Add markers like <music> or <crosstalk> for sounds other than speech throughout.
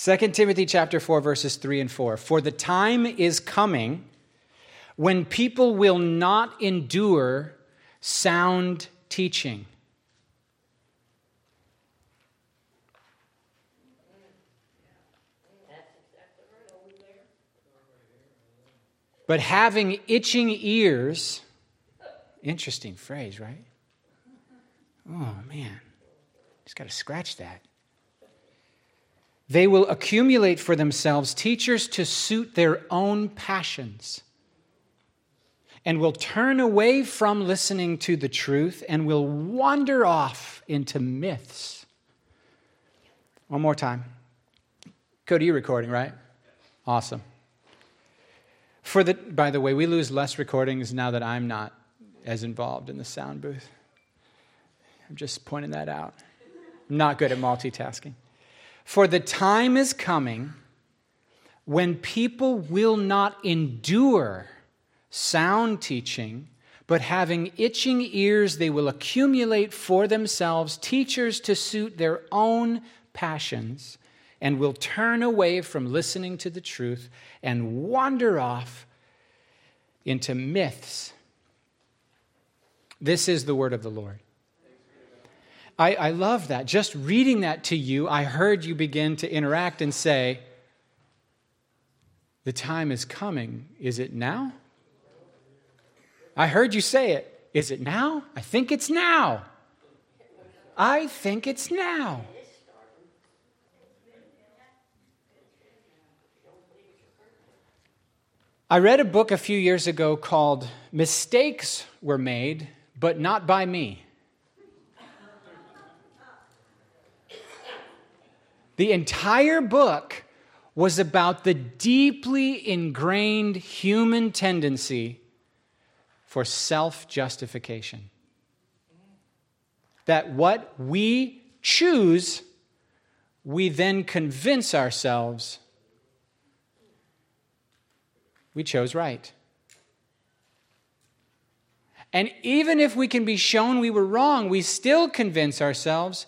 2 Timothy chapter 4 verses 3 and 4. For the time is coming when people will not endure sound teaching. But having itching ears, interesting phrase, right? Oh, man. Just got to scratch that. They will accumulate for themselves teachers to suit their own passions and will turn away from listening to the truth and will wander off into myths. One more time. Cody, you recording, right? Awesome. For the, by the way, we lose less recordings now that I'm not as involved in the sound booth. I'm just pointing that out. I'm not good at multitasking. For the time is coming when people will not endure sound teaching, but having itching ears, they will accumulate for themselves teachers to suit their own passions and will turn away from listening to the truth and wander off into myths. This is the word of the Lord. I, I love that. Just reading that to you, I heard you begin to interact and say, The time is coming. Is it now? I heard you say it. Is it now? I think it's now. I think it's now. I read a book a few years ago called Mistakes Were Made, but Not by Me. The entire book was about the deeply ingrained human tendency for self justification. That what we choose, we then convince ourselves we chose right. And even if we can be shown we were wrong, we still convince ourselves,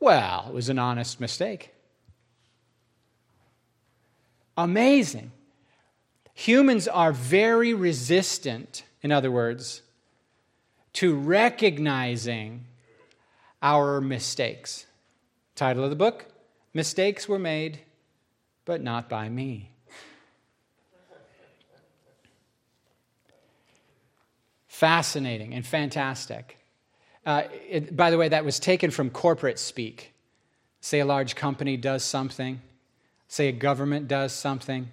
well, it was an honest mistake. Amazing. Humans are very resistant, in other words, to recognizing our mistakes. Title of the book Mistakes Were Made, but Not by Me. Fascinating and fantastic. Uh, it, by the way, that was taken from corporate speak. Say a large company does something, say a government does something,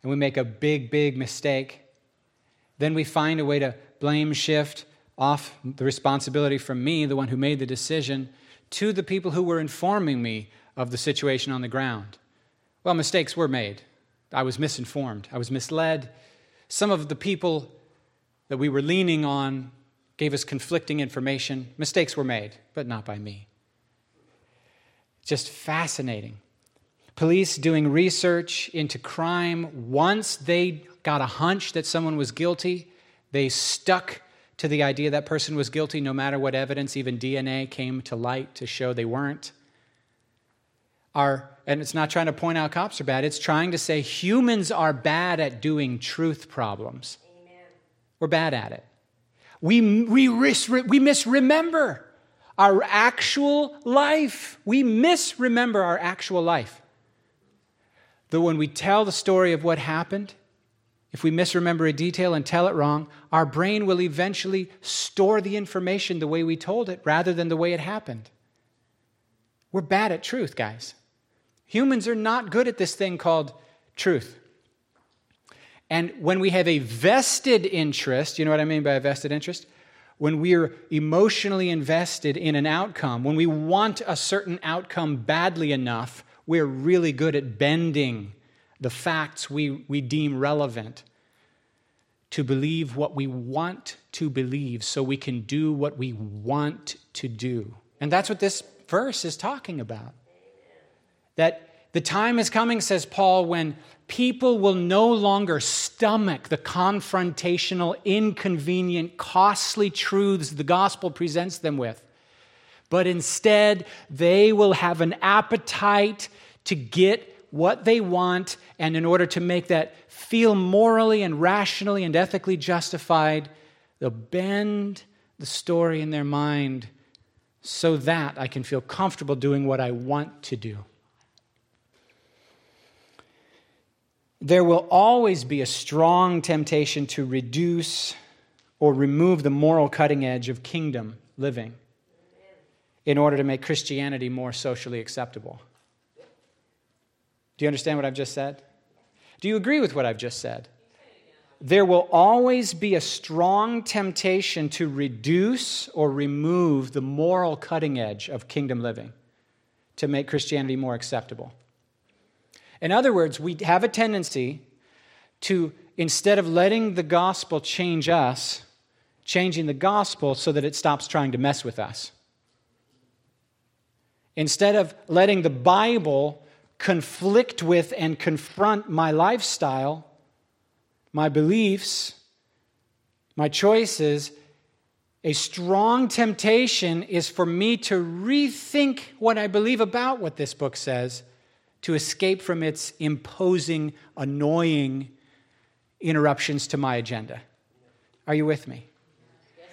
and we make a big, big mistake. Then we find a way to blame shift off the responsibility from me, the one who made the decision, to the people who were informing me of the situation on the ground. Well, mistakes were made. I was misinformed, I was misled. Some of the people that we were leaning on gave us conflicting information. Mistakes were made, but not by me. Just fascinating. Police doing research into crime, once they got a hunch that someone was guilty, they stuck to the idea that person was guilty no matter what evidence, even DNA, came to light to show they weren't. Our, and it's not trying to point out cops are bad, it's trying to say humans are bad at doing truth problems. We're bad at it. We, we, we misremember our actual life. We misremember our actual life. Though when we tell the story of what happened, if we misremember a detail and tell it wrong, our brain will eventually store the information the way we told it rather than the way it happened. We're bad at truth, guys. Humans are not good at this thing called truth. And when we have a vested interest, you know what I mean by a vested interest? When we're emotionally invested in an outcome, when we want a certain outcome badly enough, we're really good at bending the facts we, we deem relevant to believe what we want to believe so we can do what we want to do. And that's what this verse is talking about. That the time is coming, says Paul, when people will no longer stomach the confrontational, inconvenient, costly truths the gospel presents them with, but instead they will have an appetite to get what they want, and in order to make that feel morally and rationally and ethically justified, they'll bend the story in their mind so that I can feel comfortable doing what I want to do. There will always be a strong temptation to reduce or remove the moral cutting edge of kingdom living in order to make Christianity more socially acceptable. Do you understand what I've just said? Do you agree with what I've just said? There will always be a strong temptation to reduce or remove the moral cutting edge of kingdom living to make Christianity more acceptable. In other words, we have a tendency to, instead of letting the gospel change us, changing the gospel so that it stops trying to mess with us. Instead of letting the Bible conflict with and confront my lifestyle, my beliefs, my choices, a strong temptation is for me to rethink what I believe about what this book says to escape from its imposing, annoying interruptions to my agenda. Are you with me?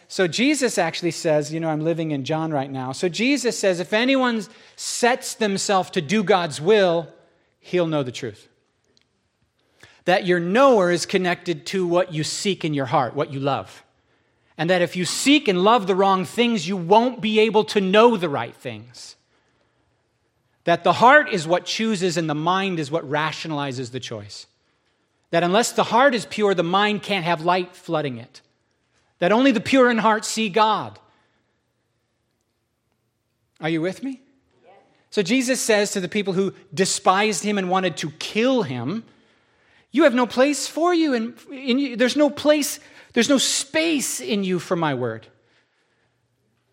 So Jesus actually says, you know, I'm living in John right now. So Jesus says, if anyone sets themselves to do God's will, he'll know the truth. That your knower is connected to what you seek in your heart, what you love. And that if you seek and love the wrong things, you won't be able to know the right things. That the heart is what chooses and the mind is what rationalizes the choice. That unless the heart is pure, the mind can't have light flooding it that only the pure in heart see God. Are you with me? So Jesus says to the people who despised him and wanted to kill him, You have no place for you, and there's no place, there's no space in you for my word.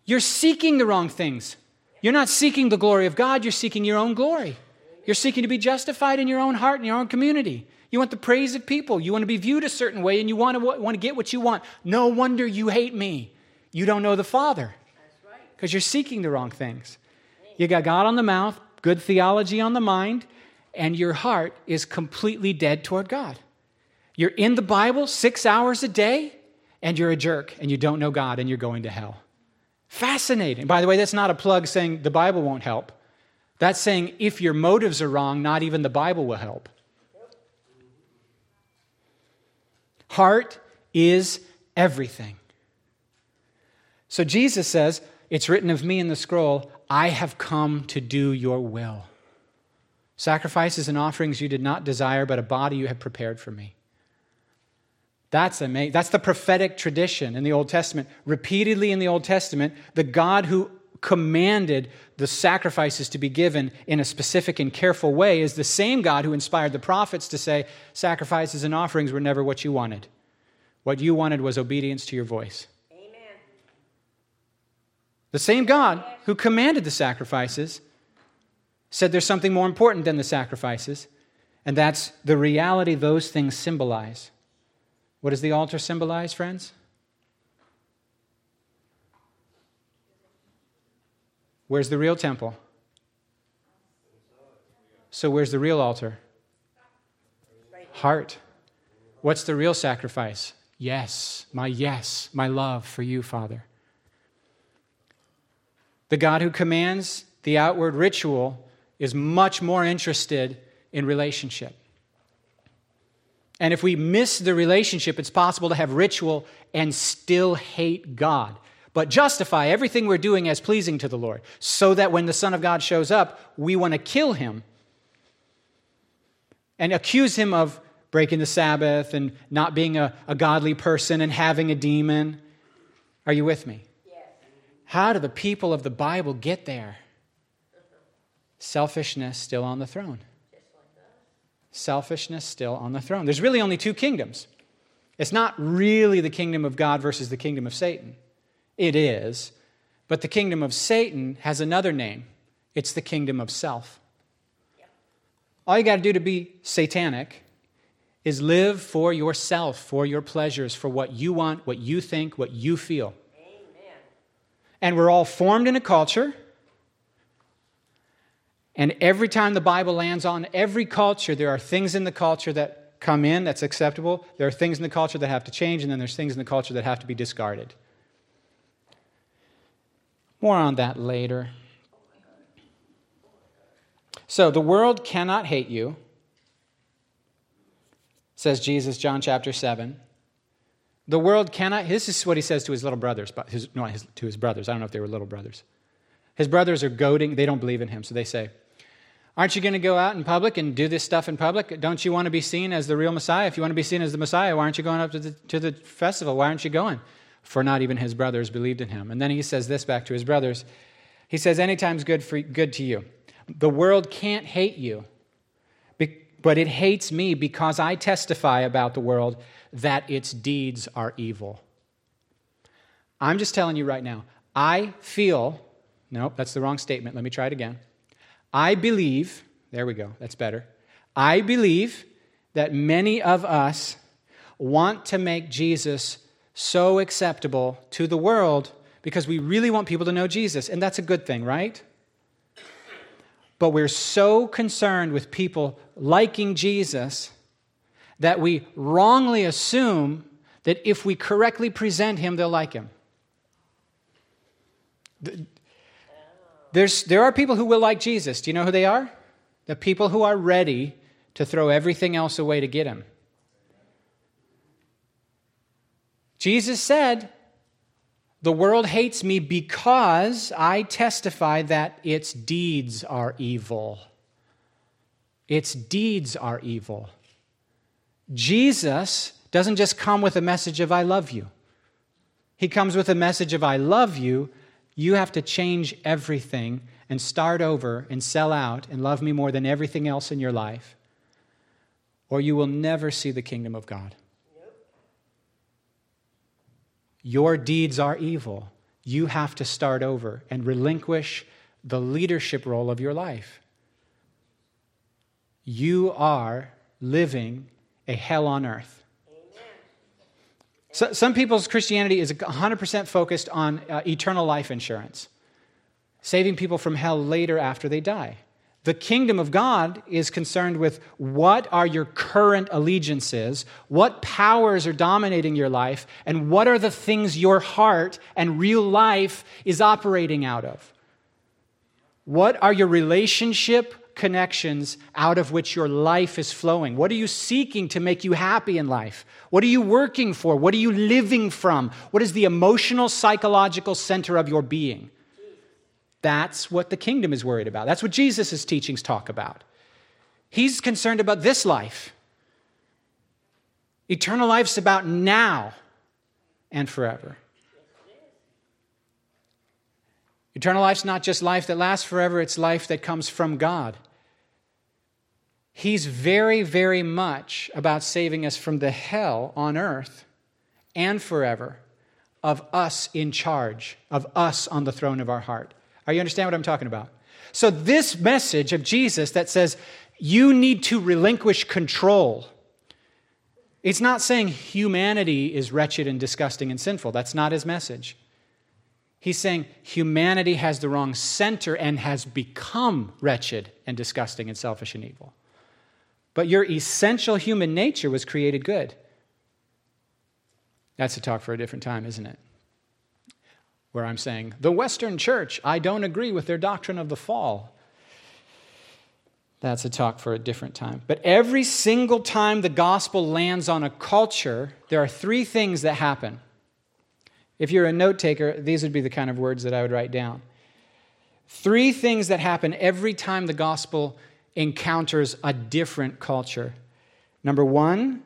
You're seeking the wrong things. You're not seeking the glory of God, you're seeking your own glory. You're seeking to be justified in your own heart, in your own community. You want the praise of people. You want to be viewed a certain way and you want to, want to get what you want. No wonder you hate me. You don't know the Father because you're seeking the wrong things. You got God on the mouth, good theology on the mind, and your heart is completely dead toward God. You're in the Bible six hours a day, and you're a jerk, and you don't know God, and you're going to hell. Fascinating. By the way, that's not a plug saying the Bible won't help. That's saying if your motives are wrong, not even the Bible will help. Heart is everything. So Jesus says, It's written of me in the scroll, I have come to do your will. Sacrifices and offerings you did not desire, but a body you have prepared for me. That's amazing. That's the prophetic tradition in the Old Testament. Repeatedly in the Old Testament, the God who commanded the sacrifices to be given in a specific and careful way is the same God who inspired the prophets to say, Sacrifices and offerings were never what you wanted. What you wanted was obedience to your voice. Amen. The same God who commanded the sacrifices said there's something more important than the sacrifices, and that's the reality those things symbolize. What does the altar symbolize, friends? Where's the real temple? So, where's the real altar? Heart. What's the real sacrifice? Yes, my yes, my love for you, Father. The God who commands the outward ritual is much more interested in relationship. And if we miss the relationship, it's possible to have ritual and still hate God but justify everything we're doing as pleasing to the Lord, so that when the Son of God shows up, we want to kill him and accuse him of breaking the Sabbath and not being a, a godly person and having a demon. Are you with me? Yes. How do the people of the Bible get there? Selfishness still on the throne. Selfishness still on the throne. There's really only two kingdoms. It's not really the kingdom of God versus the kingdom of Satan. It is. But the kingdom of Satan has another name it's the kingdom of self. All you got to do to be satanic is live for yourself, for your pleasures, for what you want, what you think, what you feel. Amen. And we're all formed in a culture. And every time the Bible lands on every culture, there are things in the culture that come in that's acceptable. There are things in the culture that have to change, and then there's things in the culture that have to be discarded. More on that later. So the world cannot hate you, says Jesus, John chapter 7. The world cannot, this is what he says to his little brothers, his, no, his, to his brothers. I don't know if they were little brothers. His brothers are goading, they don't believe in him, so they say, Aren't you going to go out in public and do this stuff in public? Don't you want to be seen as the real Messiah? If you want to be seen as the Messiah, why aren't you going up to the, to the festival? Why aren't you going? For not even his brothers believed in him. And then he says this back to his brothers. He says, Anytime's good, for, good to you. The world can't hate you, but it hates me because I testify about the world that its deeds are evil. I'm just telling you right now, I feel, nope, that's the wrong statement. Let me try it again. I believe, there we go, that's better. I believe that many of us want to make Jesus so acceptable to the world because we really want people to know Jesus, and that's a good thing, right? But we're so concerned with people liking Jesus that we wrongly assume that if we correctly present him, they'll like him. There's, there are people who will like Jesus. Do you know who they are? The people who are ready to throw everything else away to get him. Jesus said, The world hates me because I testify that its deeds are evil. Its deeds are evil. Jesus doesn't just come with a message of I love you. He comes with a message of I love you you have to change everything and start over and sell out and love me more than everything else in your life, or you will never see the kingdom of God. Your deeds are evil. You have to start over and relinquish the leadership role of your life. You are living a hell on earth. So, some people's Christianity is 100% focused on uh, eternal life insurance, saving people from hell later after they die. The kingdom of God is concerned with what are your current allegiances, what powers are dominating your life, and what are the things your heart and real life is operating out of. What are your relationship connections out of which your life is flowing? What are you seeking to make you happy in life? What are you working for? What are you living from? What is the emotional, psychological center of your being? That's what the kingdom is worried about. That's what Jesus' teachings talk about. He's concerned about this life. Eternal life's about now and forever. Eternal life's not just life that lasts forever, it's life that comes from God. He's very, very much about saving us from the hell on earth and forever of us in charge, of us on the throne of our heart. Are you understand what I'm talking about? So, this message of Jesus that says you need to relinquish control, it's not saying humanity is wretched and disgusting and sinful. That's not his message. He's saying humanity has the wrong center and has become wretched and disgusting and selfish and evil but your essential human nature was created good. That's a talk for a different time, isn't it? Where I'm saying, the Western church, I don't agree with their doctrine of the fall. That's a talk for a different time. But every single time the gospel lands on a culture, there are three things that happen. If you're a note taker, these would be the kind of words that I would write down. Three things that happen every time the gospel encounters a different culture. Number one,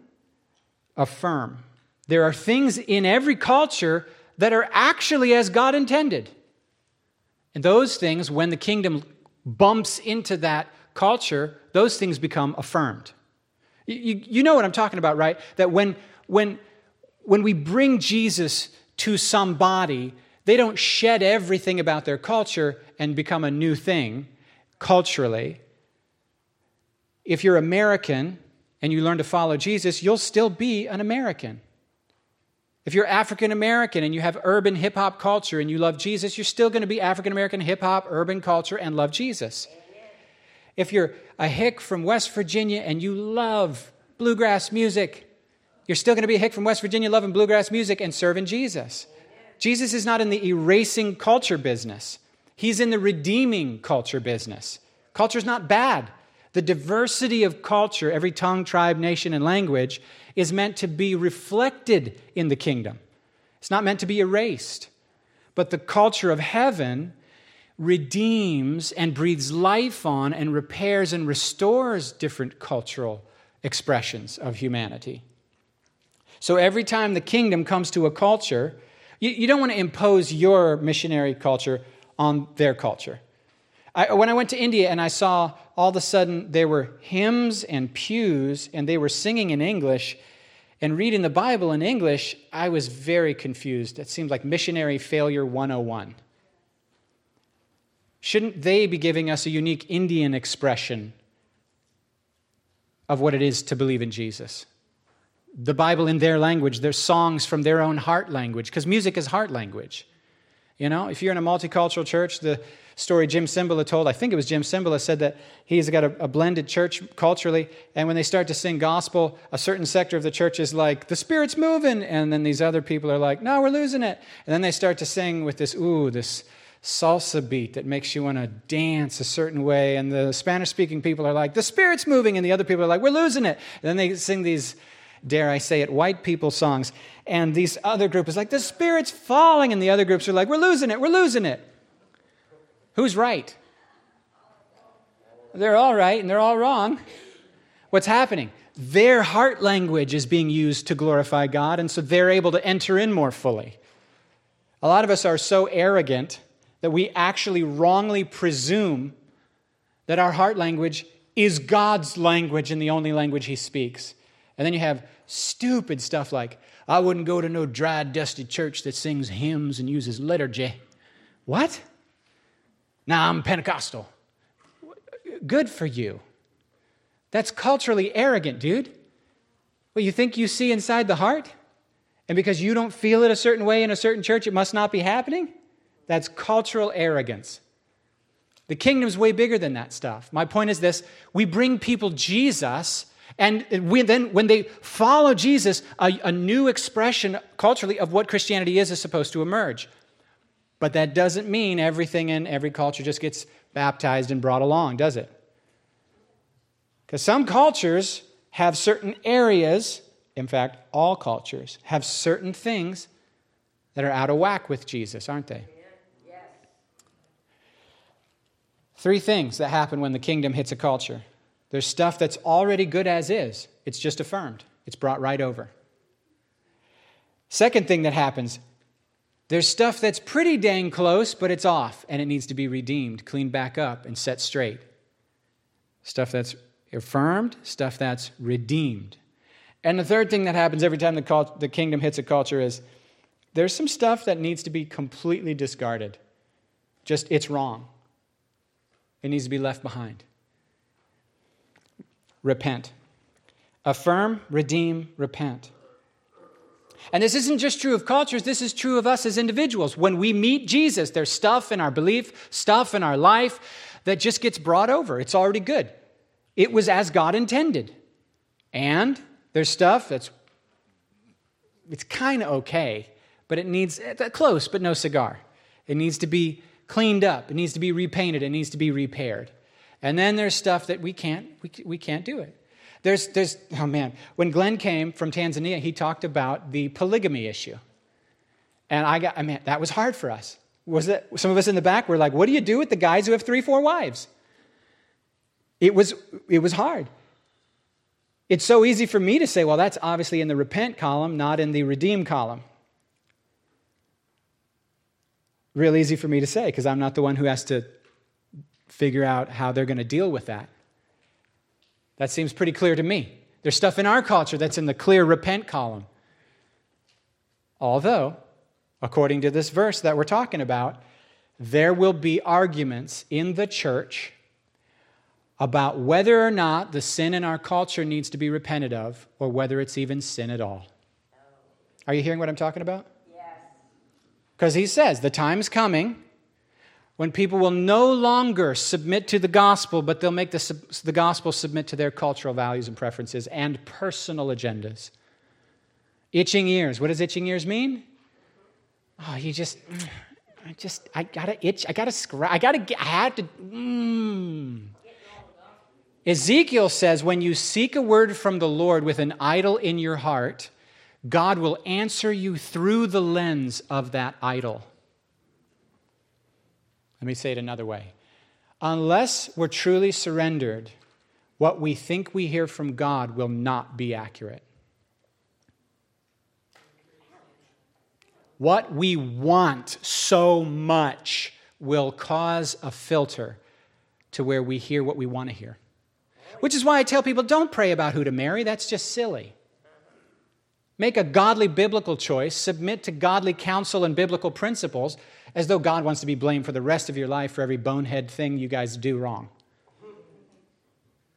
affirm. There are things in every culture that are actually as God intended. And those things, when the kingdom bumps into that culture, those things become affirmed. You, you know what I'm talking about, right? That when, when, when we bring Jesus to somebody, they don't shed everything about their culture and become a new thing culturally if you're American and you learn to follow Jesus, you'll still be an American. If you're African American and you have urban hip hop culture and you love Jesus, you're still going to be African American hip hop, urban culture, and love Jesus. If you're a hick from West Virginia and you love bluegrass music, you're still going to be a hick from West Virginia loving bluegrass music and serving Jesus. Jesus is not in the erasing culture business, he's in the redeeming culture business. Culture's not bad. The diversity of culture, every tongue, tribe, nation, and language, is meant to be reflected in the kingdom. It's not meant to be erased. But the culture of heaven redeems and breathes life on and repairs and restores different cultural expressions of humanity. So every time the kingdom comes to a culture, you, you don't want to impose your missionary culture on their culture. I, when I went to India and I saw all of a sudden there were hymns and pews and they were singing in English and reading the Bible in English, I was very confused. It seemed like missionary failure 101. Shouldn't they be giving us a unique Indian expression of what it is to believe in Jesus? The Bible in their language, their songs from their own heart language, because music is heart language. You know, if you're in a multicultural church, the story Jim Cymbala told, I think it was Jim Cymbala, said that he's got a, a, blended church culturally, and when they start to sing gospel, a certain sector of the church is like, the Spirit's moving, and then these other people are like, no, we're losing it. And then they start to sing with this, ooh, this salsa beat that makes you want to dance a certain way, and the Spanish speaking people are like, the Spirit's moving, and the other people are like, we're losing it. And then they sing these, dare I say it, white people songs. And these other group is like, the Spirit's falling, and the other groups are like, we're losing it, we're losing it. Who's right? They're all right and they're all wrong. What's happening? Their heart language is being used to glorify God, and so they're able to enter in more fully. A lot of us are so arrogant that we actually wrongly presume that our heart language is God's language and the only language He speaks. And then you have stupid stuff like, I wouldn't go to no dry, dusty church that sings hymns and uses liturgy. What? Now I'm Pentecostal. Good for you. That's culturally arrogant, dude. Well, you think you see inside the heart? And because you don't feel it a certain way in a certain church, it must not be happening? That's cultural arrogance. The kingdom's way bigger than that stuff. My point is this we bring people Jesus, and we, then when they follow Jesus, a, a new expression culturally of what Christianity is is supposed to emerge. But that doesn't mean everything in every culture just gets baptized and brought along, does it? Because some cultures have certain areas, in fact, all cultures have certain things that are out of whack with Jesus, aren't they? Three things that happen when the kingdom hits a culture there's stuff that's already good as is, it's just affirmed, it's brought right over. Second thing that happens there's stuff that's pretty dang close, but it's off and it needs to be redeemed, cleaned back up, and set straight. Stuff that's affirmed, stuff that's redeemed. And the third thing that happens every time the, cult- the kingdom hits a culture is there's some stuff that needs to be completely discarded. Just, it's wrong. It needs to be left behind. Repent. Affirm, redeem, repent. And this isn't just true of cultures, this is true of us as individuals. When we meet Jesus, there's stuff in our belief, stuff in our life that just gets brought over. It's already good. It was as God intended. And there's stuff that's it's kind of okay, but it needs uh, close, but no cigar. It needs to be cleaned up. It needs to be repainted. It needs to be repaired. And then there's stuff that we can't we, we can't do it. There's, there's, oh man, when Glenn came from Tanzania, he talked about the polygamy issue. And I got, I mean, that was hard for us. Was it, some of us in the back were like, what do you do with the guys who have three, four wives? It was, it was hard. It's so easy for me to say, well, that's obviously in the repent column, not in the redeem column. Real easy for me to say because I'm not the one who has to figure out how they're going to deal with that. That seems pretty clear to me. There's stuff in our culture that's in the clear repent column. Although, according to this verse that we're talking about, there will be arguments in the church about whether or not the sin in our culture needs to be repented of or whether it's even sin at all. Are you hearing what I'm talking about? Yes. Because he says, the time's coming when people will no longer submit to the gospel, but they'll make the, the gospel submit to their cultural values and preferences and personal agendas. Itching ears. What does itching ears mean? Oh, you just, I just, I gotta itch, I gotta scratch, I gotta I had to, mm. Ezekiel says, when you seek a word from the Lord with an idol in your heart, God will answer you through the lens of that idol. Let me say it another way. Unless we're truly surrendered, what we think we hear from God will not be accurate. What we want so much will cause a filter to where we hear what we want to hear. Which is why I tell people don't pray about who to marry, that's just silly. Make a godly biblical choice, submit to godly counsel and biblical principles, as though God wants to be blamed for the rest of your life for every bonehead thing you guys do wrong.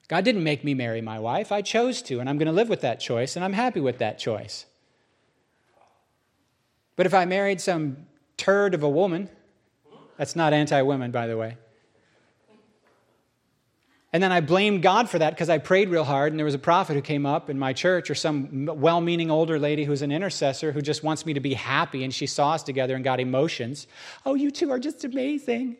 God didn't make me marry my wife. I chose to, and I'm going to live with that choice, and I'm happy with that choice. But if I married some turd of a woman, that's not anti women, by the way, and then I blamed God for that because I prayed real hard, and there was a prophet who came up in my church, or some well meaning older lady who's an intercessor who just wants me to be happy, and she saw us together and got emotions. Oh, you two are just amazing.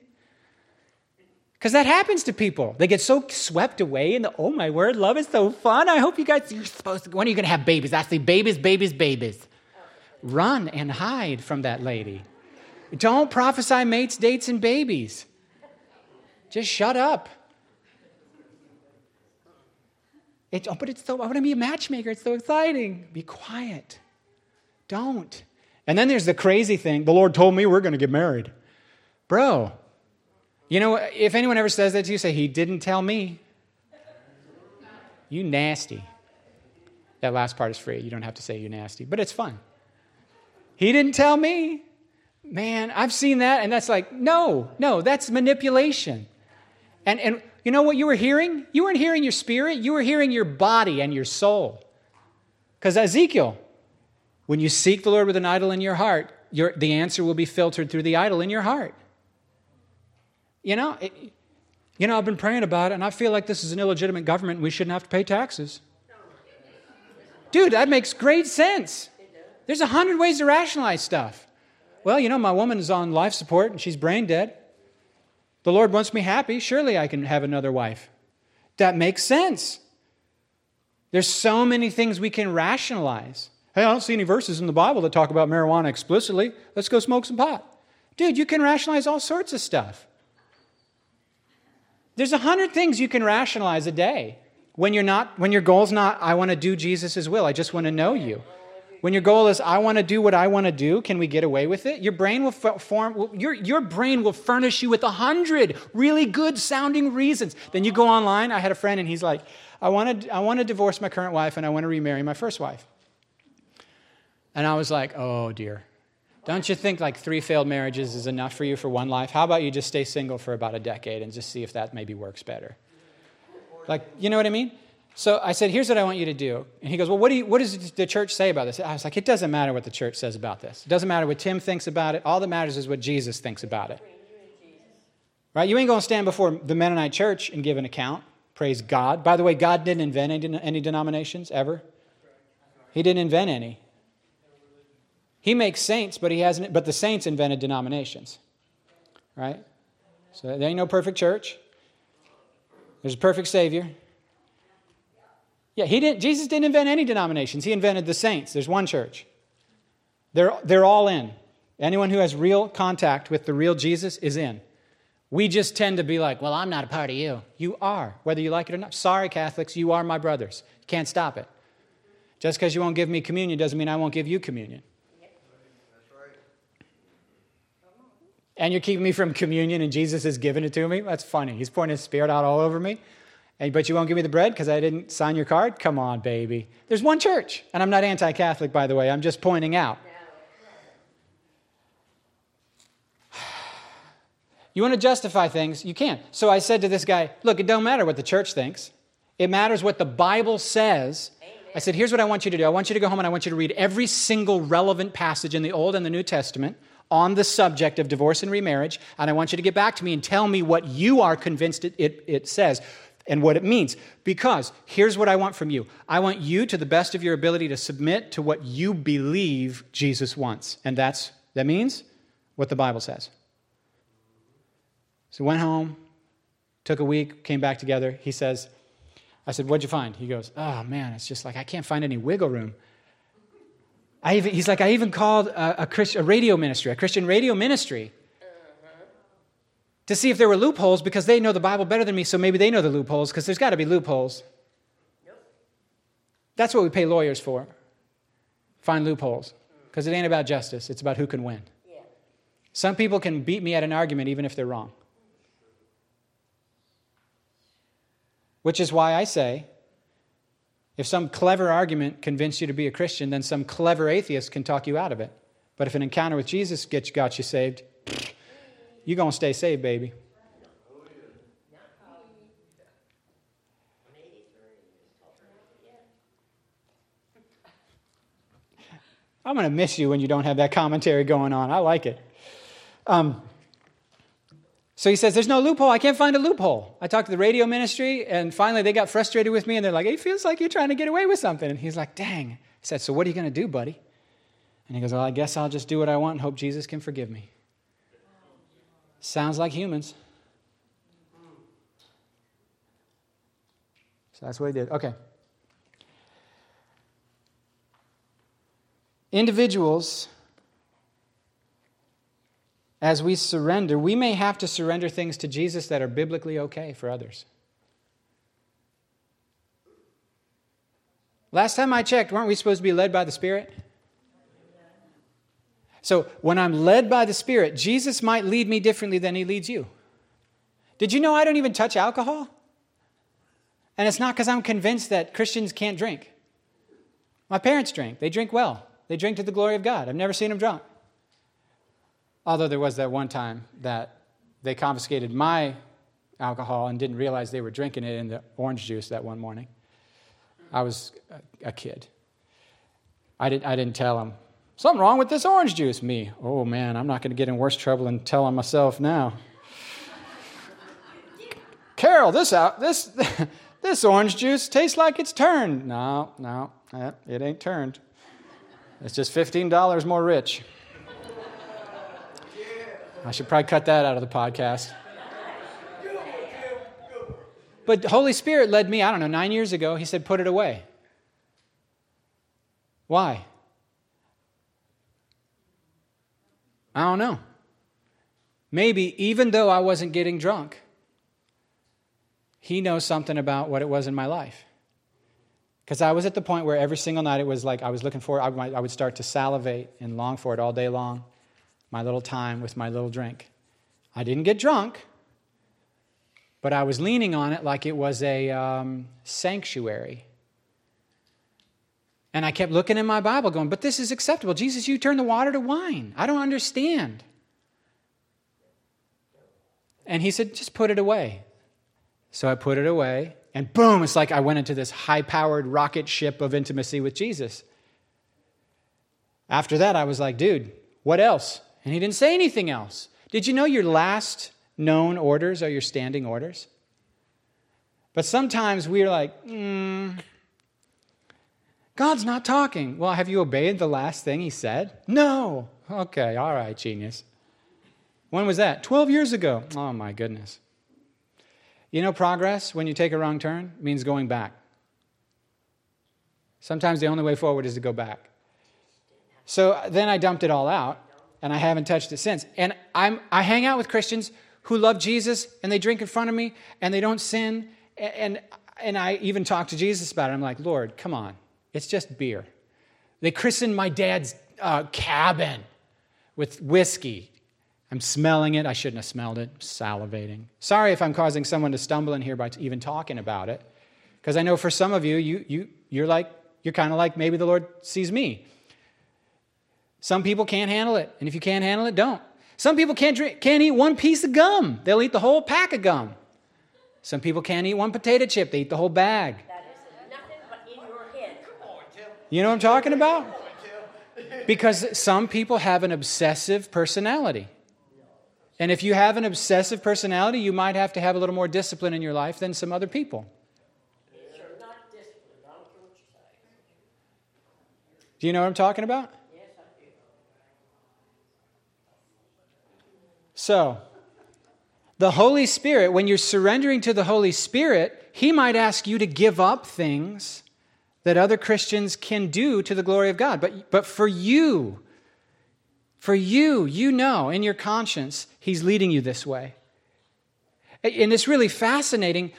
Because that happens to people. They get so swept away in the, oh my word, love is so fun. I hope you guys, you're supposed to, when are you going to have babies? Actually, babies, babies, babies. Run and hide from that lady. Don't prophesy mates, dates, and babies. Just shut up. Oh, but it's so, I want to be a matchmaker. It's so exciting. Be quiet. Don't. And then there's the crazy thing. The Lord told me we're going to get married. Bro, you know, if anyone ever says that to you, say, He didn't tell me. You nasty. That last part is free. You don't have to say you nasty, but it's fun. He didn't tell me. Man, I've seen that, and that's like, no, no, that's manipulation. And, and you know what you were hearing? You weren't hearing your spirit, you were hearing your body and your soul. Because Ezekiel, when you seek the Lord with an idol in your heart, your, the answer will be filtered through the idol in your heart. You know, it, you know, I've been praying about it, and I feel like this is an illegitimate government, and we shouldn't have to pay taxes. Dude, that makes great sense. There's a hundred ways to rationalize stuff. Well, you know, my woman is on life support and she's brain dead. The Lord wants me happy. Surely I can have another wife. That makes sense. There's so many things we can rationalize. Hey, I don't see any verses in the Bible that talk about marijuana explicitly. Let's go smoke some pot. Dude, you can rationalize all sorts of stuff. There's a hundred things you can rationalize a day when you're not when your goal's not I want to do Jesus' will. I just want to know you. When your goal is, I want to do what I want to do, can we get away with it? Your brain will form, your, your brain will furnish you with a hundred really good sounding reasons. Then you go online. I had a friend and he's like, I want to, I want to divorce my current wife and I want to remarry my first wife. And I was like, oh dear. Don't you think like three failed marriages is enough for you for one life? How about you just stay single for about a decade and just see if that maybe works better? Like, you know what I mean? So I said, Here's what I want you to do. And he goes, Well, what, do you, what does the church say about this? I was like, It doesn't matter what the church says about this. It doesn't matter what Tim thinks about it. All that matters is what Jesus thinks about it. Right? You ain't going to stand before the Mennonite church and give an account. Praise God. By the way, God didn't invent any, any denominations ever, He didn't invent any. He makes saints, but he hasn't. But the saints invented denominations, right? So there ain't no perfect church. There's a perfect Savior. Yeah, he didn't, Jesus didn't invent any denominations. He invented the saints. There's one church. They're, they're all in. Anyone who has real contact with the real Jesus is in. We just tend to be like, well, I'm not a part of you. You are, whether you like it or not. Sorry, Catholics, you are my brothers. You can't stop it. Just because you won't give me communion doesn't mean I won't give you communion. That's right. And you're keeping me from communion and Jesus has given it to me? That's funny. He's pouring his spirit out all over me. And, but you won't give me the bread because I didn't sign your card? Come on, baby. There's one church. And I'm not anti Catholic, by the way. I'm just pointing out. <sighs> You want to justify things? You can. So I said to this guy, look, it don't matter what the church thinks. It matters what the Bible says. I said, here's what I want you to do. I want you to go home and I want you to read every single relevant passage in the Old and the New Testament, on the subject of divorce and remarriage, and I want you to get back to me and tell me what you are convinced it, it, it says and what it means. Because here's what I want from you I want you, to the best of your ability, to submit to what you believe Jesus wants. And that's, that means what the Bible says. So went home, took a week, came back together. He says, I said, What'd you find? He goes, Oh man, it's just like I can't find any wiggle room. I even, he's like, I even called a, a, Christ, a radio ministry, a Christian radio ministry, to see if there were loopholes because they know the Bible better than me, so maybe they know the loopholes because there's got to be loopholes. That's what we pay lawyers for find loopholes because it ain't about justice, it's about who can win. Yeah. Some people can beat me at an argument even if they're wrong. Which is why I say if some clever argument convinced you to be a Christian, then some clever atheist can talk you out of it. But if an encounter with Jesus gets, got you saved, you're going to stay saved, baby. I'm going to miss you when you don't have that commentary going on. I like it. Um, so he says, There's no loophole. I can't find a loophole. I talked to the radio ministry, and finally they got frustrated with me, and they're like, It feels like you're trying to get away with something. And he's like, Dang. I said, So what are you going to do, buddy? And he goes, Well, I guess I'll just do what I want and hope Jesus can forgive me. Sounds like humans. So that's what he did. Okay. Individuals, as we surrender, we may have to surrender things to Jesus that are biblically okay for others. Last time I checked, weren't we supposed to be led by the Spirit? So when I'm led by the Spirit, Jesus might lead me differently than he leads you. Did you know I don't even touch alcohol? And it's not because I'm convinced that Christians can't drink. My parents drink, they drink well, they drink to the glory of God. I've never seen them drunk. Although there was that one time that they confiscated my alcohol and didn't realize they were drinking it in the orange juice that one morning. I was a, kid. I, did, I didn't tell them Something wrong with this orange juice. Me, oh man, I'm not going to get in worse trouble than telling myself now. Carol, this out this <laughs> this orange juice tastes like it's turned. No, no, it ain't turned. It's just $15 more rich. I should probably cut that out of the podcast. But Holy Spirit led me, I don't know, nine years ago. He said, put it away. Why? I don't know. Maybe even though I wasn't getting drunk, he knows something about what it was in my life. Because I was at the point where every single night it was like I was looking for I would start to salivate and long for it all day long, my little time with my little drink. I didn't get drunk, but I was leaning on it like it was a um, sanctuary. And I kept looking in my Bible going, but this is acceptable. Jesus, you turned the water to wine. I don't understand. And he said, just put it away. So I put it away, and boom, it's like I went into this high powered rocket ship of intimacy with Jesus. After that, I was like, dude, what else? And he didn't say anything else. Did you know your last known orders are your standing orders? But sometimes we're like, hmm. God's not talking. Well, have you obeyed the last thing he said? No. Okay, all right, genius. When was that? 12 years ago. Oh, my goodness. You know, progress, when you take a wrong turn, means going back. Sometimes the only way forward is to go back. So then I dumped it all out, and I haven't touched it since. And I'm, I hang out with Christians who love Jesus, and they drink in front of me, and they don't sin. And, and I even talk to Jesus about it. I'm like, Lord, come on. It's just beer. They christened my dad's uh, cabin with whiskey. I'm smelling it. I shouldn't have smelled it. salivating. Sorry if I'm causing someone to stumble in here by even talking about it. Because I know for some of you, you, you you're like, you're kind of like maybe the Lord sees me. Some people can't handle it. And if you can't handle it, don't. Some people can't, drink, can't eat one piece of gum. They'll eat the whole pack of gum. Some people can't eat one potato chip. They eat the whole bag. You know what I'm talking about? Because some people have an obsessive personality. And if you have an obsessive personality, you might have to have a little more discipline in your life than some other people. Do you know what I'm talking about? So, the Holy Spirit, when you're surrendering to the Holy Spirit, He might ask you to give up things that other Christians can do to the glory of God. But, but for you, for you, you know in your conscience, He's leading you this way. And it's really fascinating.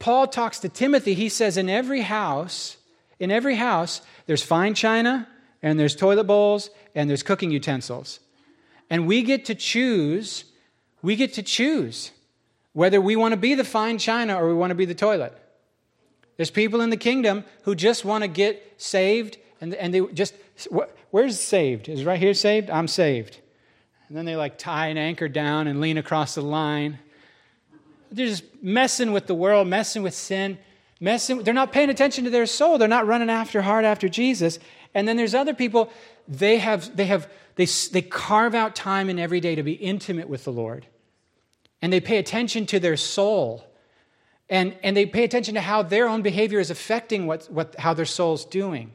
Paul talks to Timothy. He says, In every house, in every house, there's fine china, and there's toilet bowls, and there's cooking utensils. And we get to choose, we get to choose whether we want to be the fine china or we want to be the toilet. There's people in the kingdom who just want to get saved and, and they just, where's saved? Is right here saved? I'm saved. And then they like tie an anchor down and lean across the line. They're just messing with the world, messing with sin, messing. They're not paying attention to their soul. They're not running after hard after Jesus. And then there's other people. They have they have they they carve out time in every day to be intimate with the Lord, and they pay attention to their soul and, and they pay attention to how their own behavior is affecting what, what, how their soul's doing.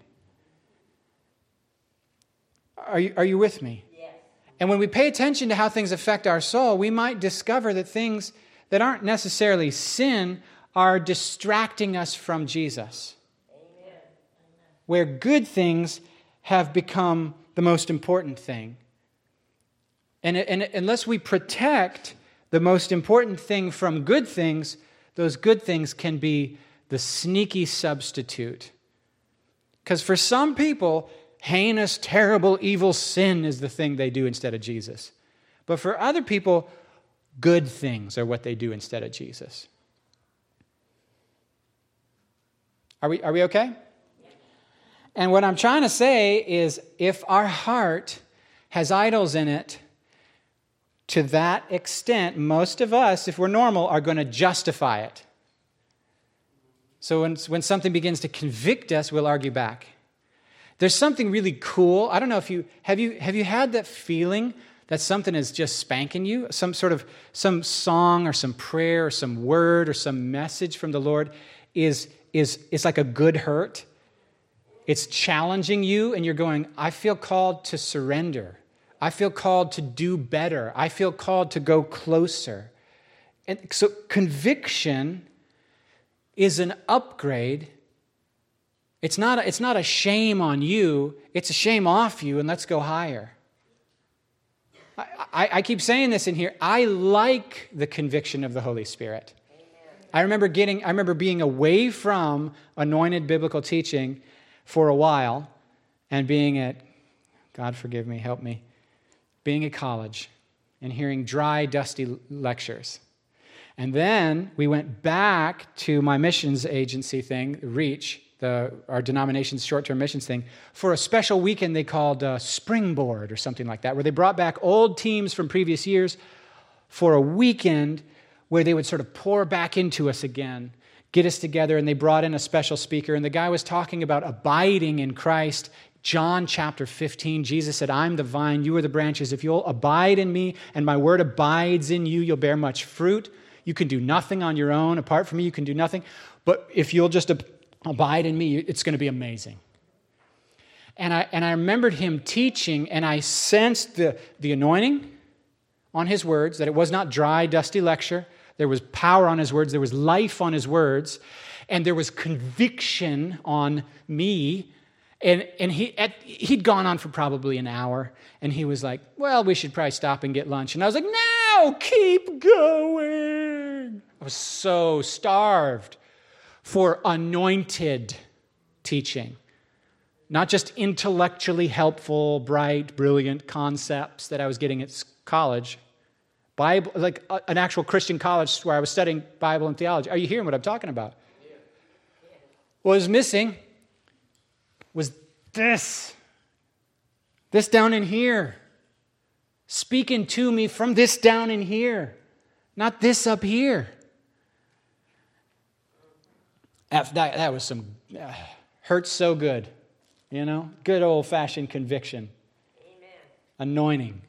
Are you, are you with me? Yes. And when we pay attention to how things affect our soul, we might discover that things that aren't necessarily sin are distracting us from Jesus. Amen. Where good things have become the most important thing. And, and unless we protect the most important thing from good things, those good things can be the sneaky substitute. Because for some people, heinous, terrible, evil sin is the thing they do instead of Jesus. But for other people, good things are what they do instead of Jesus. Are we, are we okay? And what I'm trying to say is if our heart has idols in it, to that extent, most of us, if we're normal, are going to justify it. So when, when something begins to convict us, we'll argue back. There's something really cool. I don't know if you have you have you had that feeling that something is just spanking you, some sort of some song or some prayer or some word or some message from the Lord is is is like a good hurt. It's challenging you and you're going, I feel called to surrender. I feel called to do better. I feel called to go closer. And so conviction is an upgrade. It's not, a, it's not a shame on you, it's a shame off you, and let's go higher. I, I, I keep saying this in here. I like the conviction of the Holy Spirit. I remember getting, I remember being away from anointed biblical teaching for a while and being at, God forgive me, help me, being at college and hearing dry, dusty lectures. And then we went back to my missions agency thing, Reach, the, our denomination's short term missions thing, for a special weekend they called uh, Springboard or something like that, where they brought back old teams from previous years for a weekend where they would sort of pour back into us again, get us together, and they brought in a special speaker. And the guy was talking about abiding in Christ John chapter 15, Jesus said, I'm the vine, you are the branches. If you'll abide in me and my word abides in you, you'll bear much fruit. You can do nothing on your own. Apart from me, you can do nothing. But if you'll just abide in me, it's going to be amazing. And I, and I remembered him teaching, and I sensed the, the anointing on his words, that it was not dry, dusty lecture. There was power on his words, there was life on his words, and there was conviction on me and, and he, at, he'd gone on for probably an hour, and he was like, Well, we should probably stop and get lunch. And I was like, No, keep going. I was so starved for anointed teaching, not just intellectually helpful, bright, brilliant concepts that I was getting at college. Bible, like an actual Christian college where I was studying Bible and theology. Are you hearing what I'm talking about? What was missing was this. This down in here. Speaking to me from this down in here, not this up here. That, that was some, uh, hurts so good, you know? Good old fashioned conviction. Amen. anointing.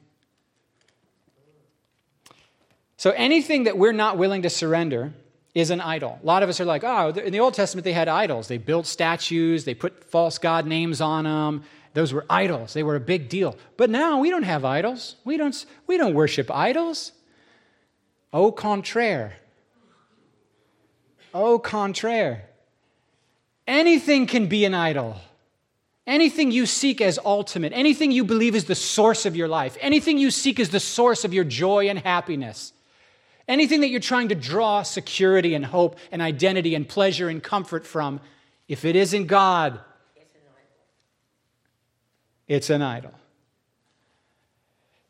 So anything that we're not willing to surrender is an idol. A lot of us are like, oh, in the Old Testament they had idols. They built statues, they put false god names on them. Those were idols. They were a big deal. But now we don't have idols. We don't, we don't worship idols. Au contraire. Au contraire. Anything can be an idol. Anything you seek as ultimate, anything you believe is the source of your life, anything you seek is the source of your joy and happiness, anything that you're trying to draw security and hope and identity and pleasure and comfort from, if it isn't God, it's an idol.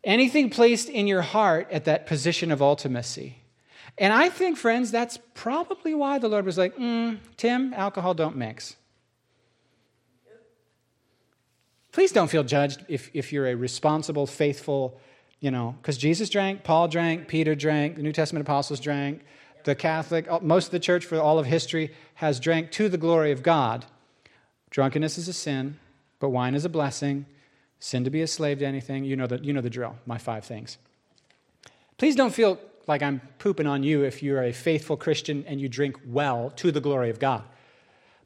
Anything placed in your heart at that position of ultimacy. And I think, friends, that's probably why the Lord was like, mm, Tim, alcohol don't mix. Please don't feel judged if, if you're a responsible, faithful, you know, because Jesus drank, Paul drank, Peter drank, the New Testament apostles drank, the Catholic, uh, most of the church for all of history has drank to the glory of God. Drunkenness is a sin, but wine is a blessing. Sin to be a slave to anything. You know the, you know the drill, my five things. Please don't feel like I'm pooping on you if you're a faithful Christian and you drink well to the glory of God.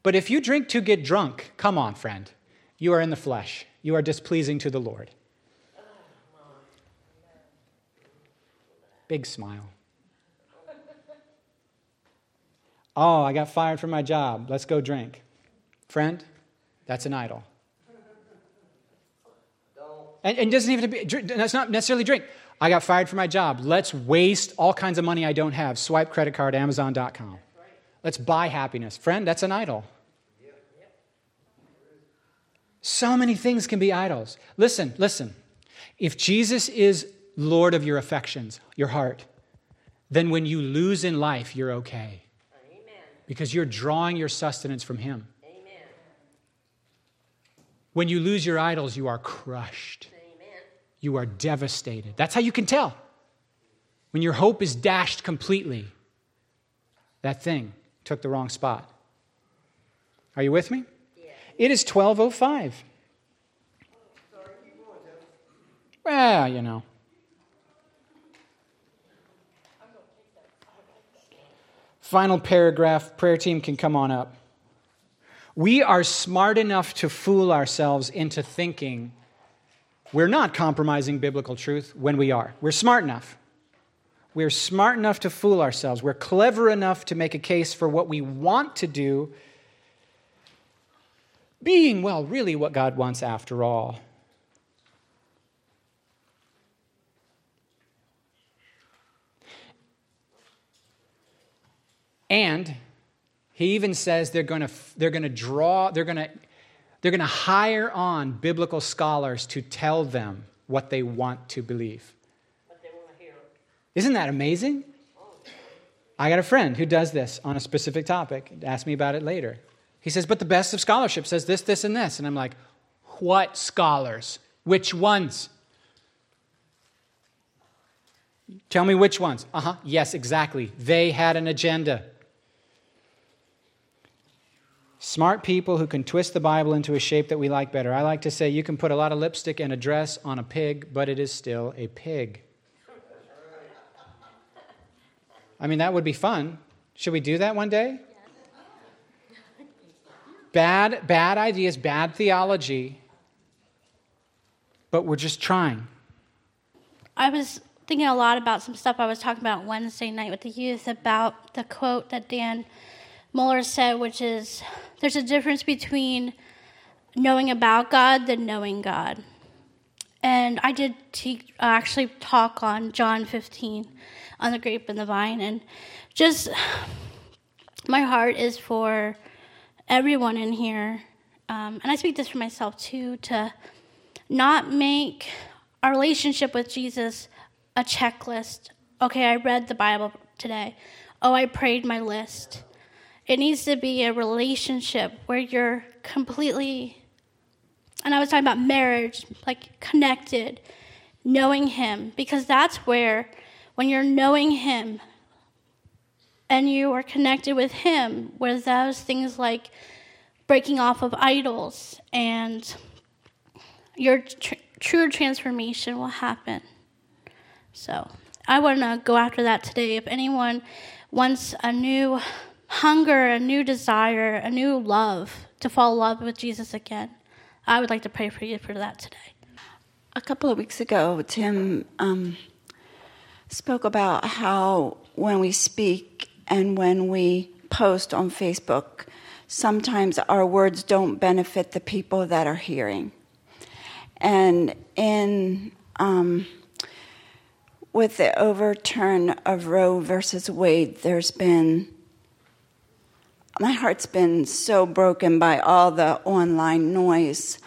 But if you drink to get drunk, come on, friend you are in the flesh. You are displeasing to the Lord. Big smile. Oh, I got fired from my job. Let's go drink. Friend, that's an idol. And, and doesn't even have to be, that's not necessarily drink. I got fired from my job. Let's waste all kinds of money I don't have. Swipe credit card, Amazon.com. Let's buy happiness. Friend, that's an idol. So many things can be idols. Listen, listen. If Jesus is Lord of your affections, your heart, then when you lose in life, you're okay. Amen. Because you're drawing your sustenance from Him. Amen. When you lose your idols, you are crushed. Amen. You are devastated. That's how you can tell. When your hope is dashed completely, that thing took the wrong spot. Are you with me? It is 1205. Well, you know. Final paragraph, prayer team can come on up. We are smart enough to fool ourselves into thinking we're not compromising biblical truth when we are. We're smart enough. We're smart enough to fool ourselves. We're clever enough to make a case for what we want to do being, well, really what God wants after all. And he even says they're going to they're going to draw they're going to they're going to hire on biblical scholars to tell them what they want to believe. Isn't that amazing? I got a friend who does this on a specific topic. Ask me about it later. He says, but the best of scholarship says this, this, and this. And I'm like, what scholars? Which ones? Tell me which ones. Uh huh. Yes, exactly. They had an agenda. Smart people who can twist the Bible into a shape that we like better. I like to say you can put a lot of lipstick and a dress on a pig, but it is still a pig. I mean, that would be fun. Should we do that one day? Bad, bad ideas, bad theology, but we're just trying. I was thinking a lot about some stuff I was talking about Wednesday night with the youth about the quote that Dan Mohler said, which is there's a difference between knowing about God than knowing God. And I did te- actually talk on John 15 on the grape and the vine, and just my heart is for everyone in here, um, and I speak this for myself too, to not make our relationship with Jesus a checklist. Okay, I read the Bible today. Oh, I prayed my list. It needs to be a relationship where you're completely, and I was talking about marriage, like connected, knowing Him, because that's where, when you're knowing Him, and you are connected with Him, where those things like breaking off of idols and you're tr- true transformation will happen. So I want to go after that today. If anyone wants a new hunger, a new desire, a new love to fall in love with Jesus again, I would like to pray for you for that today. A couple of weeks ago, Tim um, spoke about how when we speak and when we post on Facebook, sometimes our words don't benefit the people that are hearing. And in um, with the overturn of Roe versus Wade, there's been my heart's been so broken by all the online noise.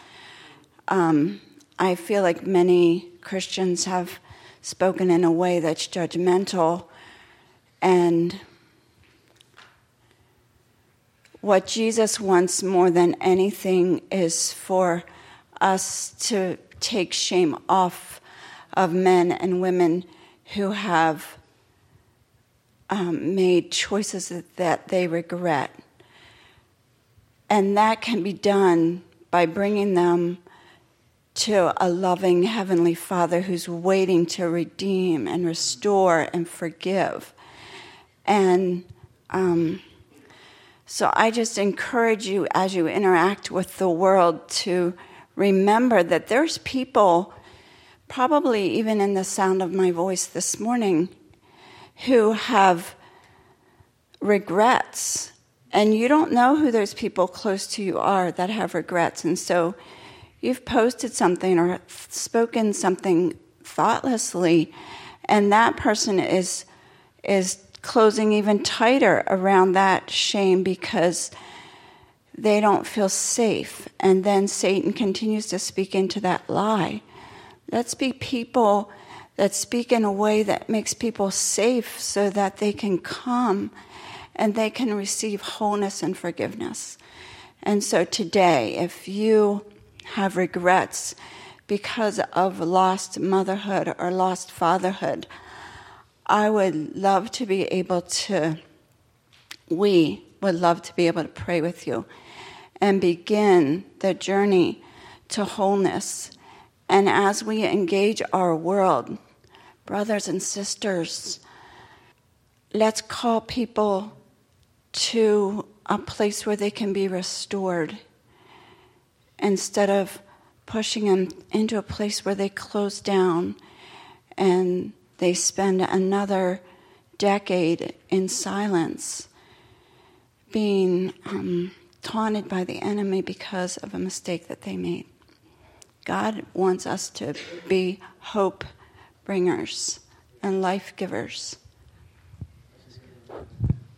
Um, I feel like many Christians have spoken in a way that's judgmental and what Jesus wants more than anything is for us to take shame off of men and women who have um, made choices that they regret. And that can be done by bringing them to a loving Heavenly Father who's waiting to redeem and restore and forgive. And um, so I just encourage you as you interact with the world to remember that there's people, probably even in the sound of my voice this morning, who have regrets. And you don't know who those people close to you are that have regrets. And so you've posted something or spoken something thoughtlessly, and that person is, is closing even tighter around that shame because they don't feel safe. And then Satan continues to speak into that lie. Let's be people that speak in a way that makes people safe so that they can come and they can receive wholeness and forgiveness. And so today, if you have regrets because of lost motherhood or lost fatherhood, I would love to be able to, we would love to be able to pray with you and begin the journey to wholeness. And as we engage our world, brothers and sisters, let's call people to a place where they can be restored instead of pushing them into a place where they close down and they spend another decade in silence being um, taunted by the enemy because of a mistake that they made. God wants us to be hope bringers and life givers.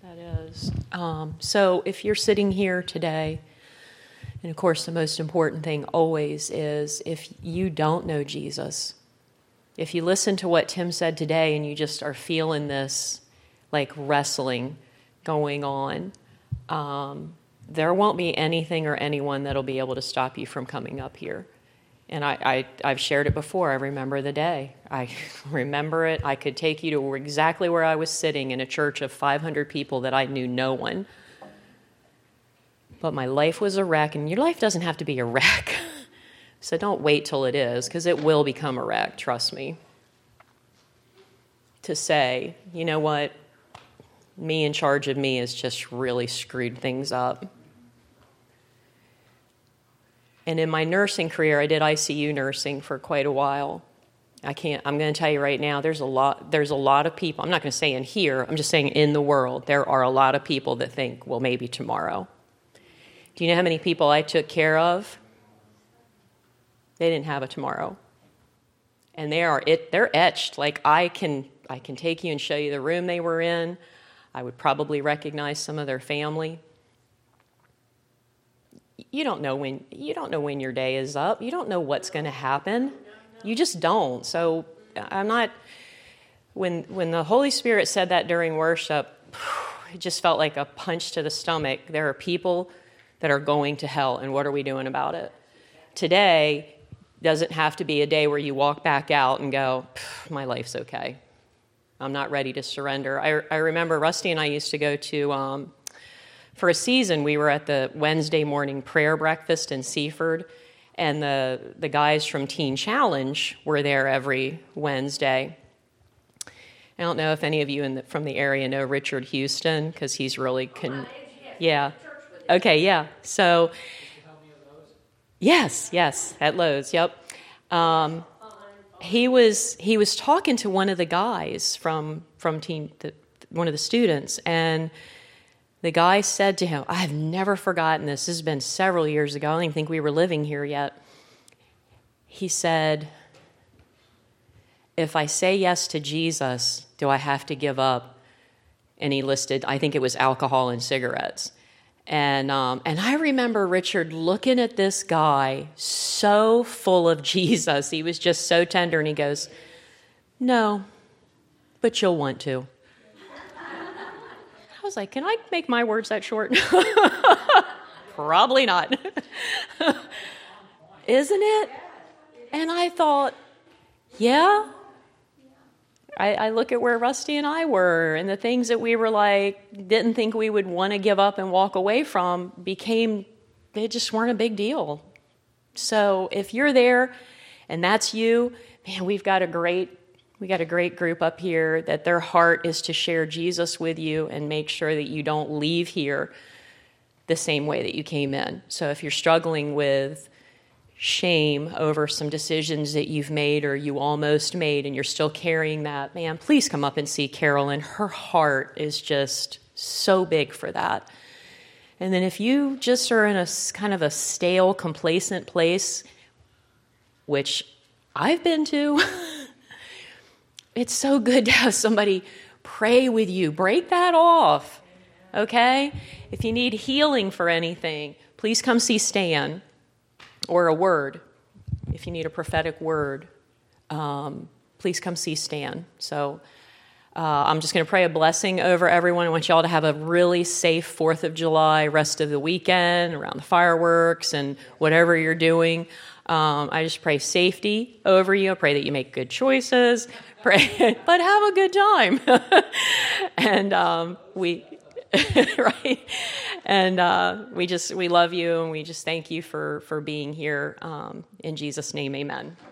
That is. Um, so if you're sitting here today, and of course, the most important thing always is if you don't know Jesus, if you listen to what Tim said today and you just are feeling this like wrestling going on, um, there won't be anything or anyone that'll be able to stop you from coming up here. And I, I, have shared it before. I remember the day. I <laughs> remember it. I could take you to exactly where I was sitting in a church of 500 people that I knew no one. But my life was a wreck, and your life doesn't have to be a <laughs> wreck. so don't wait till it is, because it will become a wreck, trust me. To say, you know what, me in charge of me has just really screwed things up. And in my nursing career, I did ICU nursing for quite a while. I can't, I'm going to tell you right now, there's a lot, there's a lot of people, I'm not going to say in here, I'm just saying in the world, there are a lot of people that think, well, maybe tomorrow. Do you know how many people I took care of? They didn't have a tomorrow. And they are, it, they're etched. Like I can, I can take you and show you the room they were in. I would probably recognize some of their family you don't know when you don't know when your day is up. You don't know what's going to happen. You just don't. So I'm not when when the Holy Spirit said that during worship, <sighs> it just felt like a punch to the stomach. There are people that are going to hell and what are we doing about it? Today doesn't have to be a day where you walk back out and go, my life's okay. I'm not ready to surrender. I, I remember Rusty and I used to go to um, for a season, we were at the Wednesday morning prayer breakfast in Seaford, and the, the guys from Teen Challenge were there every Wednesday. I don't know if any of you the, from the area know Richard Houston because he's really con- yeah. Okay, yeah. So yes, yes, at Lowe's. Yep. Um, he was he was talking to one of the guys from from team the, one of the students and the guy said to him i have never forgotten this. This has been several years ago. I don't even think we were living here yet. He said if i say yes to jesus do i have to give up? And he listed i think it was alcohol and cigarettes. And, um, and I remember Richard looking at this guy so full of <laughs> Jesus. He was just so tender, and he goes, No, but you'll want to. I was like, Can I make my words that short? <laughs> Probably not. <laughs> Isn't it? And I thought, Yeah, I, I, look at where Rusty and I were, and the things that we were like, didn't think we would want to give up and walk away from became, they just weren't a big deal. So if you're there and that's you, man, we've got a great. We got a great group up here that their heart is to share Jesus with you and make sure that you don't leave here the same way that you came in. So if you're struggling with shame over some decisions that you've made or you almost made and you're still carrying that, man, please come up and see Carolyn. Her heart is just so big for that. And then if you just are in a kind of a stale, complacent place, which I've been to, <laughs> it's so good to have somebody pray with you. Break that off, okay? If you need healing for anything, please come see Stan or a word. If you need a prophetic word, um, please come see Stan. So uh, I'm just going to pray a blessing over everyone. I want y'all to have a really safe 4th of July, rest of the weekend, around the fireworks and whatever you're doing. Um, I just pray safety over you. I pray that you make good choices. <laughs> Pray, but have a good time. <laughs> and um, we, <laughs> right? And uh, we just we love you, and we just thank you for for being here. Um, in Jesus' name, Amen.